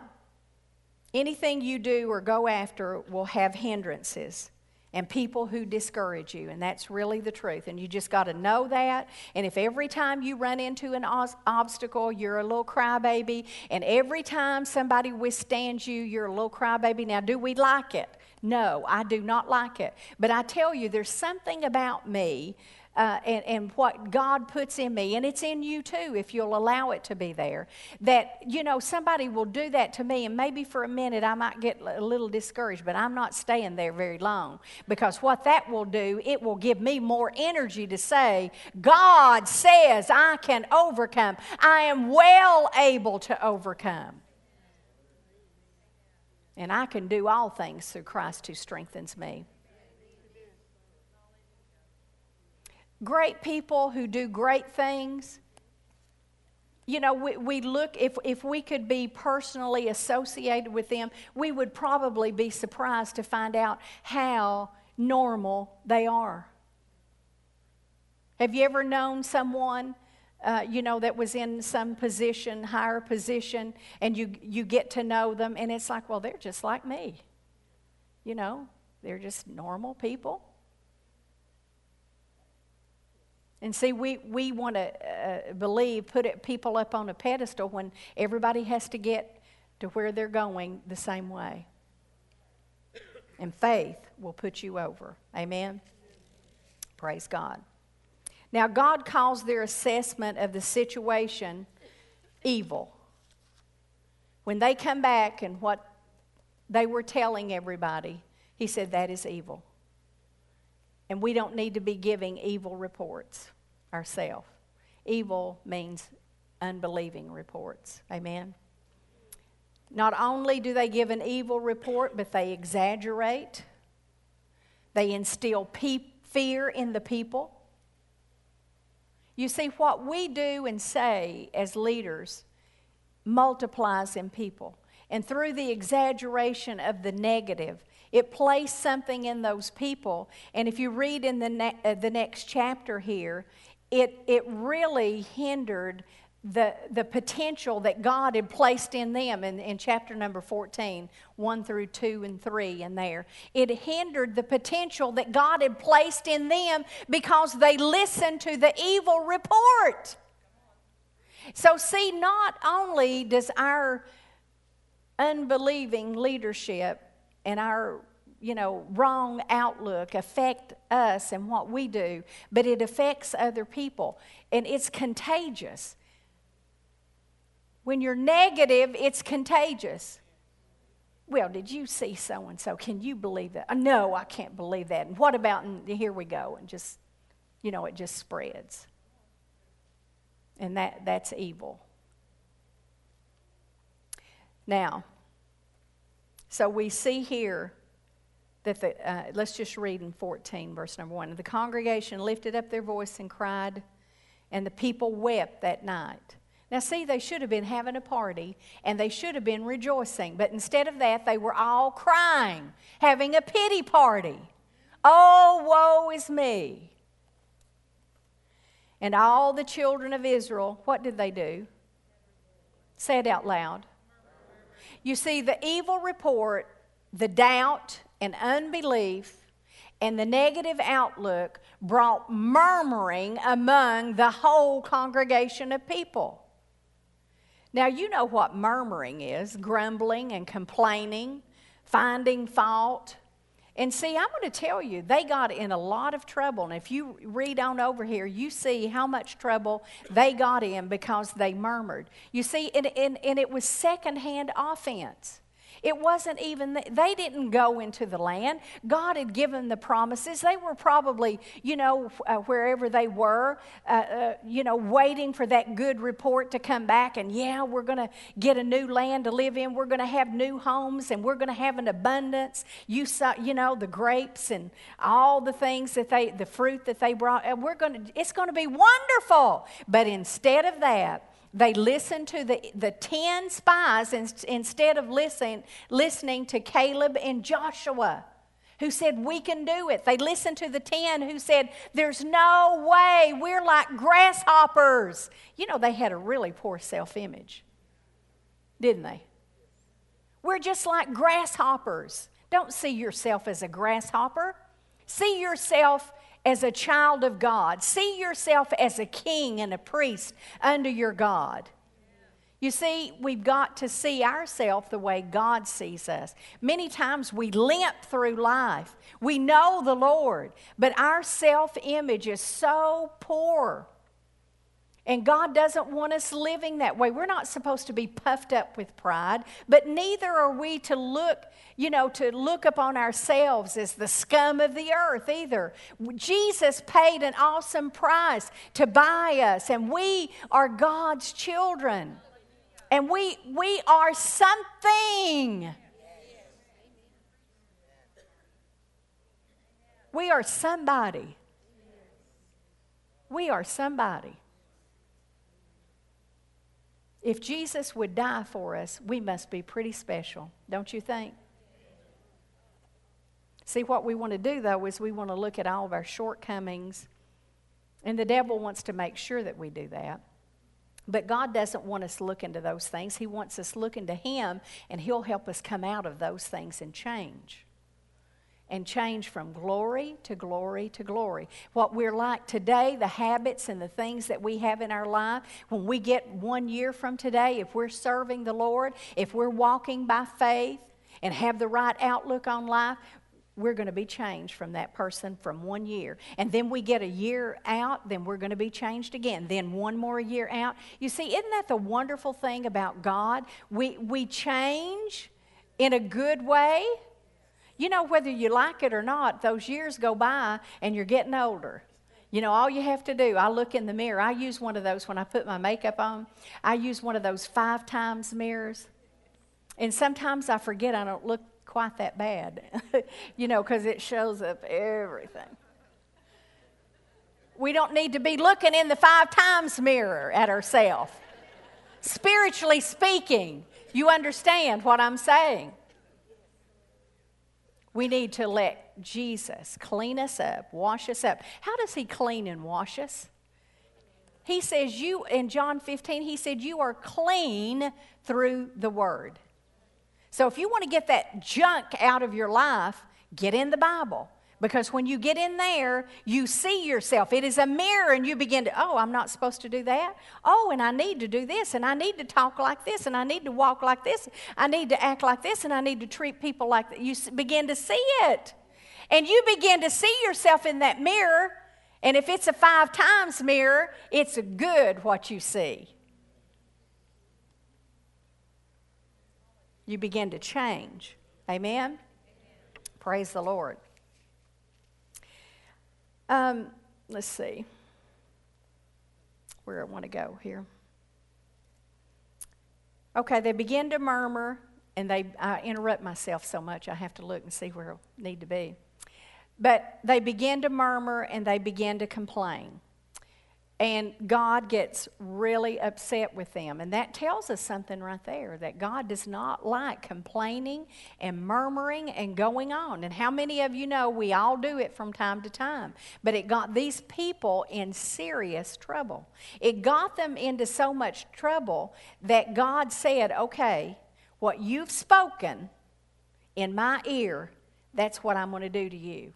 anything you do or go after will have hindrances and people who discourage you. And that's really the truth. And you just got to know that. And if every time you run into an obstacle, you're a little crybaby, and every time somebody withstands you, you're a little crybaby. Now, do we like it? No, I do not like it. But I tell you, there's something about me uh, and, and what God puts in me, and it's in you too if you'll allow it to be there. That, you know, somebody will do that to me, and maybe for a minute I might get a little discouraged, but I'm not staying there very long because what that will do, it will give me more energy to say, God says I can overcome. I am well able to overcome. And I can do all things through Christ who strengthens me. Great people who do great things. You know, we, we look, if, if we could be personally associated with them, we would probably be surprised to find out how normal they are. Have you ever known someone, uh, you know, that was in some position, higher position, and you, you get to know them, and it's like, well, they're just like me. You know, they're just normal people. And see, we, we want to uh, believe, put it, people up on a pedestal when everybody has to get to where they're going the same way. And faith will put you over. Amen? Praise God. Now, God calls their assessment of the situation evil. When they come back and what they were telling everybody, He said, That is evil. And we don't need to be giving evil reports Evil means unbelieving reports. Amen. Not only do they give an evil report, but they exaggerate. They instill pe- fear in the people. You see, what we do and say as leaders multiplies in people. And through the exaggeration of the negative, it placed something in those people. And if you read in the, ne- uh, the next chapter here, it, it really hindered the, the potential that God had placed in them in, in chapter number 14, 1 through 2 and 3 in there. It hindered the potential that God had placed in them because they listened to the evil report. So, see, not only does our unbelieving leadership and our you know, wrong outlook affect us and what we do, but it affects other people. And it's contagious. When you're negative, it's contagious. Well, did you see so and so? Can you believe that? Uh, no, I can't believe that. And what about, and here we go, and just, you know, it just spreads. And that, that's evil. Now, So we see here that the, uh, let's just read in 14, verse number 1. The congregation lifted up their voice and cried, and the people wept that night. Now, see, they should have been having a party and they should have been rejoicing, but instead of that, they were all crying, having a pity party. Oh, woe is me. And all the children of Israel, what did they do? Say it out loud. You see, the evil report, the doubt and unbelief, and the negative outlook brought murmuring among the whole congregation of people. Now, you know what murmuring is grumbling and complaining, finding fault. And see, I'm going to tell you, they got in a lot of trouble. And if you read on over here, you see how much trouble they got in because they murmured. You see, and, and, and it was secondhand offense. It wasn't even, they didn't go into the land. God had given the promises. They were probably, you know, uh, wherever they were, uh, uh, you know, waiting for that good report to come back. And yeah, we're going to get a new land to live in. We're going to have new homes and we're going to have an abundance. You saw, you know, the grapes and all the things that they, the fruit that they brought. And we're going to, it's going to be wonderful. But instead of that, they listened to the, the 10 spies instead of listen, listening to Caleb and Joshua, who said, We can do it. They listened to the 10 who said, There's no way. We're like grasshoppers. You know, they had a really poor self image, didn't they? We're just like grasshoppers. Don't see yourself as a grasshopper. See yourself as a child of God. See yourself as a king and a priest under your God. You see, we've got to see ourselves the way God sees us. Many times we limp through life. We know the Lord, but our self image is so poor. And God doesn't want us living that way. We're not supposed to be puffed up with pride, but neither are we to look, you know, to look upon ourselves as the scum of the earth either. Jesus paid an awesome price to buy us, and we are God's children. And we we are something. We are somebody. We are somebody. If Jesus would die for us, we must be pretty special, don't you think? See, what we want to do, though, is we want to look at all of our shortcomings, and the devil wants to make sure that we do that. But God doesn't want us to look into those things. He wants us looking to Him, and He'll help us come out of those things and change and change from glory to glory to glory. What we're like today, the habits and the things that we have in our life, when we get one year from today, if we're serving the Lord, if we're walking by faith and have the right outlook on life, we're going to be changed from that person from one year. And then we get a year out, then we're going to be changed again. Then one more year out. You see, isn't that the wonderful thing about God? We, we change in a good way you know, whether you like it or not, those years go by and you're getting older. You know, all you have to do, I look in the mirror. I use one of those when I put my makeup on. I use one of those five times mirrors. And sometimes I forget I don't look quite that bad, you know, because it shows up everything. We don't need to be looking in the five times mirror at ourselves. Spiritually speaking, you understand what I'm saying. We need to let Jesus clean us up, wash us up. How does He clean and wash us? He says, You, in John 15, He said, You are clean through the Word. So if you want to get that junk out of your life, get in the Bible. Because when you get in there, you see yourself. It is a mirror, and you begin to, oh, I'm not supposed to do that. Oh, and I need to do this, and I need to talk like this, and I need to walk like this. I need to act like this, and I need to treat people like that. You begin to see it. And you begin to see yourself in that mirror. And if it's a five times mirror, it's good what you see. You begin to change. Amen? Praise the Lord. Um, let's see where I want to go here. Okay, they begin to murmur and they, I interrupt myself so much, I have to look and see where I need to be. But they begin to murmur and they begin to complain. And God gets really upset with them. And that tells us something right there that God does not like complaining and murmuring and going on. And how many of you know we all do it from time to time? But it got these people in serious trouble. It got them into so much trouble that God said, okay, what you've spoken in my ear, that's what I'm going to do to you.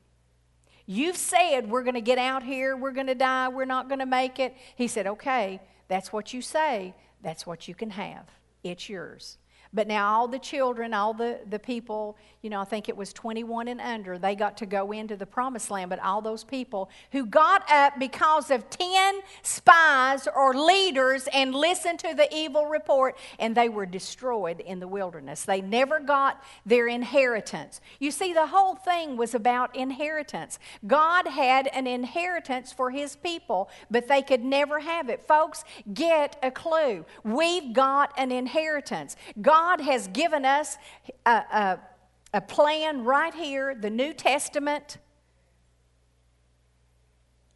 You've said we're going to get out here, we're going to die, we're not going to make it. He said, Okay, that's what you say, that's what you can have. It's yours. But now all the children, all the, the people, you know, I think it was 21 and under, they got to go into the promised land. But all those people who got up because of 10 spies or leaders and listened to the evil report, and they were destroyed in the wilderness. They never got their inheritance. You see, the whole thing was about inheritance. God had an inheritance for his people, but they could never have it. Folks, get a clue. We've got an inheritance. God God has given us a, a, a plan right here, the New Testament.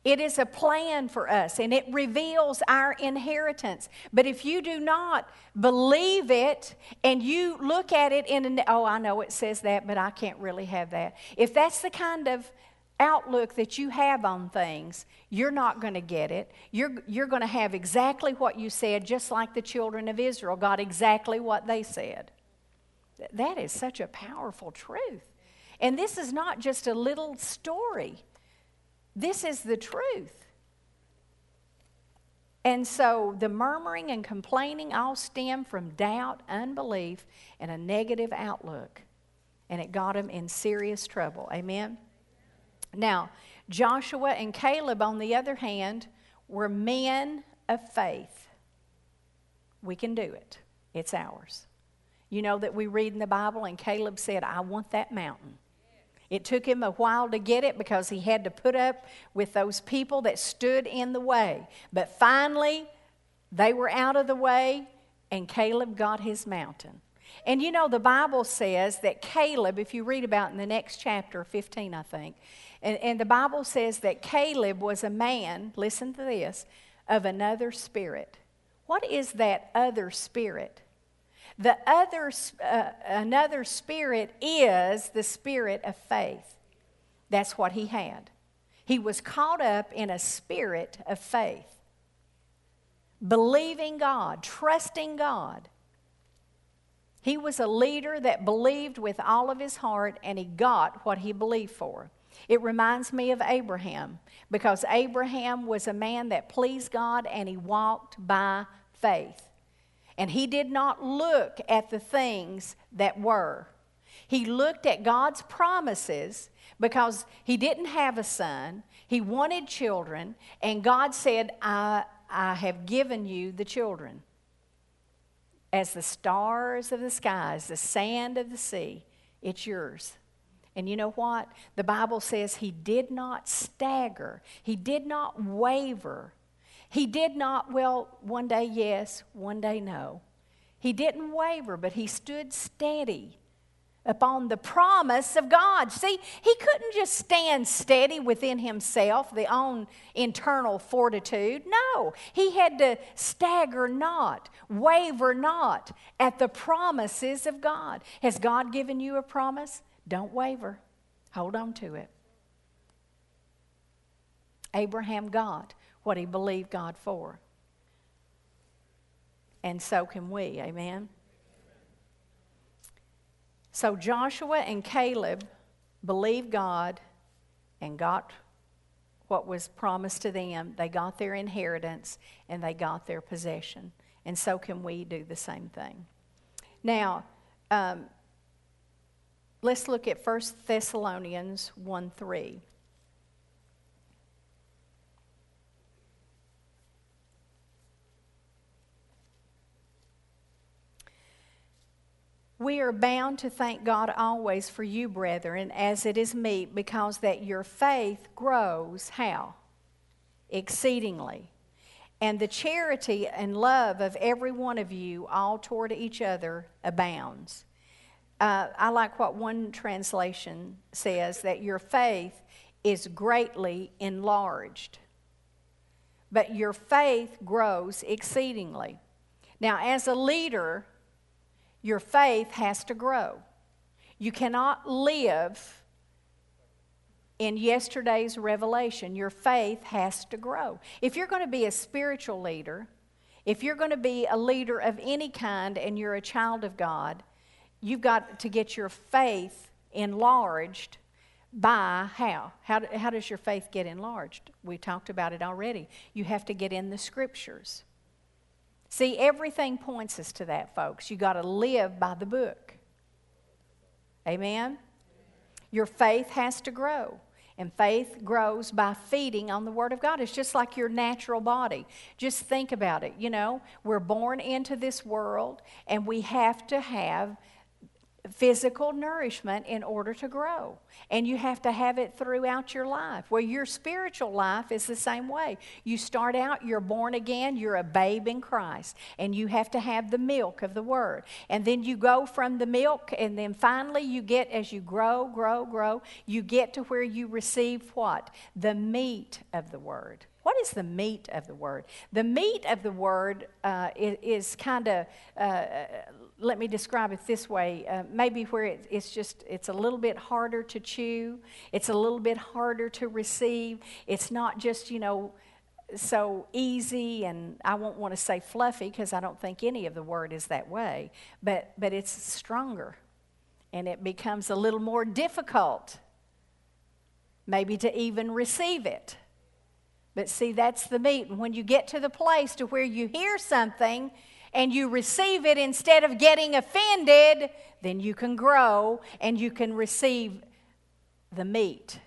It is a plan for us and it reveals our inheritance. But if you do not believe it and you look at it in an, oh, I know it says that, but I can't really have that. If that's the kind of outlook that you have on things, you're not going to get it. You're, you're going to have exactly what you said, just like the children of Israel got exactly what they said. That is such a powerful truth. And this is not just a little story, this is the truth. And so the murmuring and complaining all stem from doubt, unbelief, and a negative outlook. And it got them in serious trouble. Amen? Now, Joshua and Caleb, on the other hand, were men of faith. We can do it, it's ours. You know that we read in the Bible, and Caleb said, I want that mountain. It took him a while to get it because he had to put up with those people that stood in the way. But finally, they were out of the way, and Caleb got his mountain. And you know, the Bible says that Caleb, if you read about in the next chapter, 15, I think, and, and the Bible says that Caleb was a man, listen to this, of another spirit. What is that other spirit? The other, uh, another spirit is the spirit of faith. That's what he had. He was caught up in a spirit of faith, believing God, trusting God. He was a leader that believed with all of his heart, and he got what he believed for. It reminds me of Abraham because Abraham was a man that pleased God and he walked by faith. And he did not look at the things that were. He looked at God's promises because he didn't have a son. He wanted children, and God said, I, I have given you the children. As the stars of the skies, the sand of the sea, it's yours. And you know what? The Bible says he did not stagger, he did not waver. He did not, well, one day yes, one day no. He didn't waver, but he stood steady upon the promise of God. See, he couldn't just stand steady within himself, the own internal fortitude. No, he had to stagger not, waver not at the promises of God. Has God given you a promise? Don't waver, hold on to it. Abraham got what he believed God for. And so can we, amen? So Joshua and Caleb believed God and got what was promised to them. They got their inheritance and they got their possession. And so can we do the same thing. Now, um, Let's look at 1 Thessalonians 1 3. We are bound to thank God always for you, brethren, as it is meet, because that your faith grows how? Exceedingly. And the charity and love of every one of you, all toward each other, abounds uh, I like what one translation says that your faith is greatly enlarged, but your faith grows exceedingly. Now, as a leader, your faith has to grow. You cannot live in yesterday's revelation. Your faith has to grow. If you're going to be a spiritual leader, if you're going to be a leader of any kind and you're a child of God, you've got to get your faith enlarged by how? How, how does your faith get enlarged? We talked about it already. You have to get in the scriptures. See, everything points us to that, folks. You got to live by the book. Amen? Your faith has to grow. And faith grows by feeding on the Word of God. It's just like your natural body. Just think about it. You know, we're born into this world and we have to have physical nourishment in order to grow. And you have to have it throughout your life. Well, your spiritual life is the same way. You start out, you're born again, you're a babe in Christ, and you have to have the milk of the Word. And then you go from the milk, and then finally you get, as you grow, grow, grow, you get to where you receive what? The meat of the Word. What is the meat of the word? The meat of the word uh, is, is kind of uh, let me describe it this way. Uh, maybe where it, it's just it's a little bit harder to chew. It's a little bit harder to receive. It's not just you know so easy and i won't want to say fluffy because i don't think any of the word is that way but but it's stronger and it becomes a little more difficult maybe to even receive it. But see that's the meat. And when you get to the place to where you hear something and you receive it instead of getting offended, then you can grow and you can receive the meat.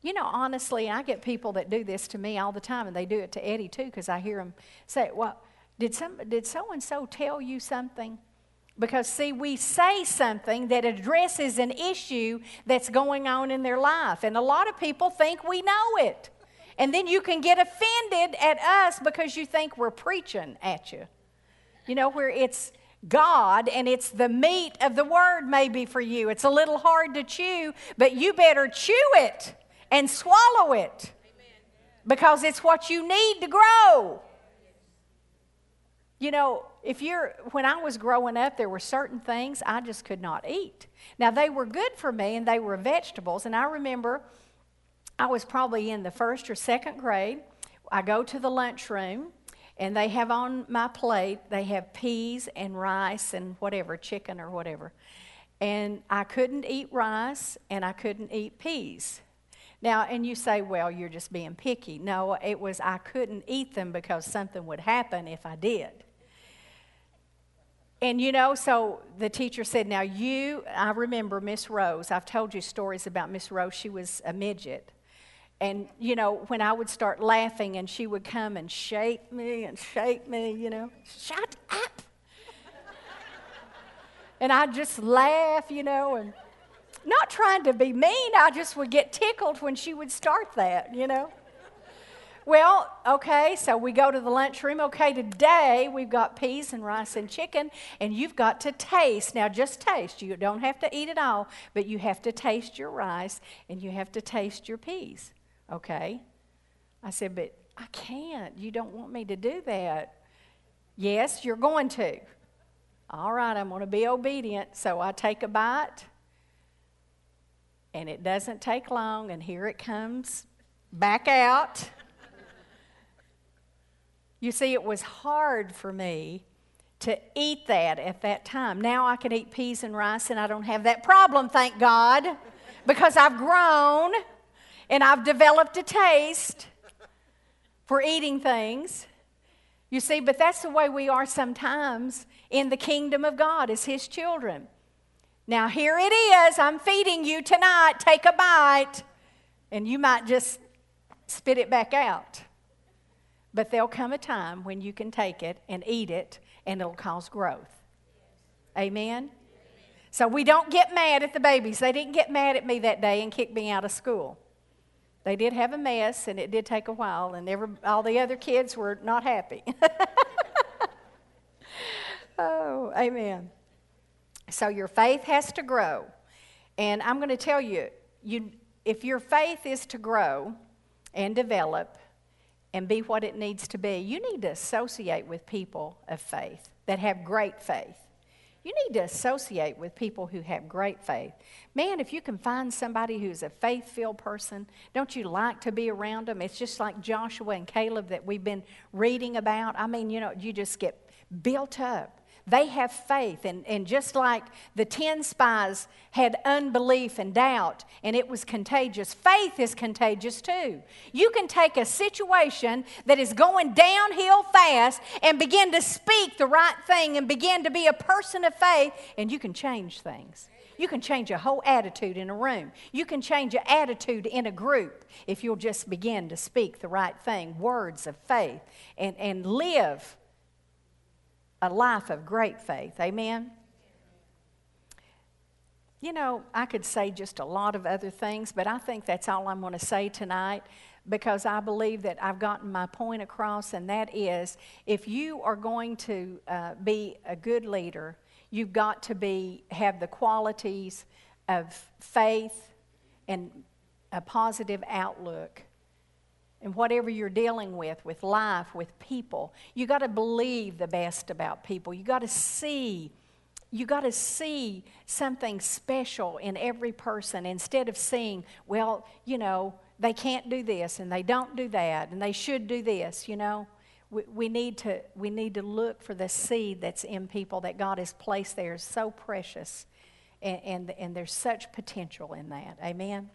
You know, honestly, I get people that do this to me all the time, and they do it to Eddie too, because I hear them say, Well, did, some, did so and so tell you something? Because, see, we say something that addresses an issue that's going on in their life, and a lot of people think we know it. And then you can get offended at us because you think we're preaching at you. You know, where it's God and it's the meat of the word, maybe for you. It's a little hard to chew, but you better chew it and swallow it because it's what you need to grow. You know, if you're, when I was growing up, there were certain things I just could not eat. Now, they were good for me and they were vegetables. And I remember I was probably in the first or second grade. I go to the lunchroom and they have on my plate, they have peas and rice and whatever, chicken or whatever. And I couldn't eat rice and I couldn't eat peas. Now, and you say, well, you're just being picky. No, it was I couldn't eat them because something would happen if I did. And you know, so the teacher said, Now you, I remember Miss Rose. I've told you stories about Miss Rose. She was a midget. And, you know, when I would start laughing and she would come and shake me and shake me, you know, shut up. and I'd just laugh, you know, and not trying to be mean, I just would get tickled when she would start that, you know. Well, okay, so we go to the lunchroom. Okay, today we've got peas and rice and chicken, and you've got to taste. Now, just taste. You don't have to eat it all, but you have to taste your rice and you have to taste your peas. Okay. I said, But I can't. You don't want me to do that. Yes, you're going to. All right, I'm going to be obedient. So I take a bite, and it doesn't take long, and here it comes back out. you see, it was hard for me to eat that at that time. Now I can eat peas and rice, and I don't have that problem, thank God, because I've grown and I've developed a taste for eating things. You see, but that's the way we are sometimes in the kingdom of God as His children. Now, here it is. I'm feeding you tonight. Take a bite. And you might just spit it back out. But there'll come a time when you can take it and eat it, and it'll cause growth. Amen? So we don't get mad at the babies. They didn't get mad at me that day and kick me out of school. They did have a mess, and it did take a while, and every, all the other kids were not happy. oh, amen. So your faith has to grow. And I'm going to tell you, you if your faith is to grow and develop and be what it needs to be, you need to associate with people of faith that have great faith. You need to associate with people who have great faith. Man, if you can find somebody who's a faith filled person, don't you like to be around them? It's just like Joshua and Caleb that we've been reading about. I mean, you know, you just get built up. They have faith. And, and just like the 10 spies had unbelief and doubt, and it was contagious, faith is contagious too. You can take a situation that is going downhill fast and begin to speak the right thing and begin to be a person of faith, and you can change things. You can change a whole attitude in a room. You can change an attitude in a group if you'll just begin to speak the right thing, words of faith, and, and live a life of great faith. Amen? You know, I could say just a lot of other things, but I think that's all I'm going to say tonight because I believe that I've gotten my point across, and that is if you are going to uh, be a good leader, you've got to be, have the qualities of faith and a positive outlook and whatever you're dealing with, with life, with people, you got to believe the best about people. You got to see, you got to see something special in every person instead of seeing, well, you know, they can't do this and they don't do that and they should do this, you know. We, we, need to, we need to look for the seed that's in people that God has placed there. So precious. And, and, and there's such potential in that. Amen?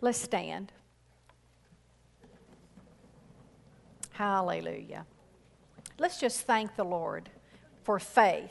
Let's stand. Hallelujah. Let's just thank the Lord for faith.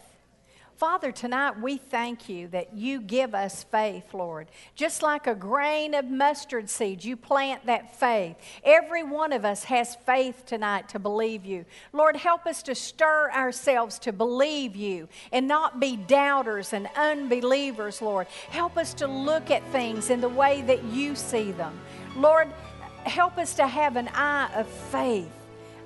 Father, tonight we thank you that you give us faith, Lord. Just like a grain of mustard seed, you plant that faith. Every one of us has faith tonight to believe you. Lord, help us to stir ourselves to believe you and not be doubters and unbelievers, Lord. Help us to look at things in the way that you see them. Lord, help us to have an eye of faith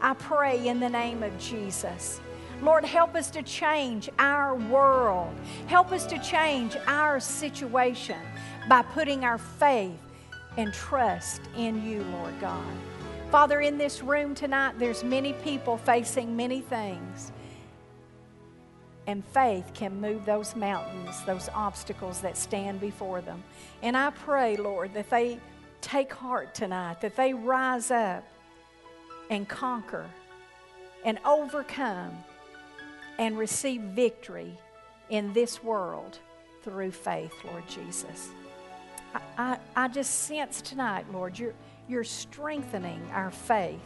I pray in the name of Jesus. Lord, help us to change our world. Help us to change our situation by putting our faith and trust in you, Lord God. Father, in this room tonight, there's many people facing many things. And faith can move those mountains, those obstacles that stand before them. And I pray, Lord, that they take heart tonight, that they rise up and conquer and overcome and receive victory in this world through faith, Lord Jesus. I, I, I, just sense tonight, Lord, you're, you're strengthening our faith.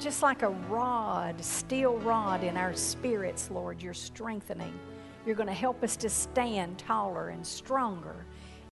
Just like a rod, steel rod in our spirits, Lord, you're strengthening. You're going to help us to stand taller and stronger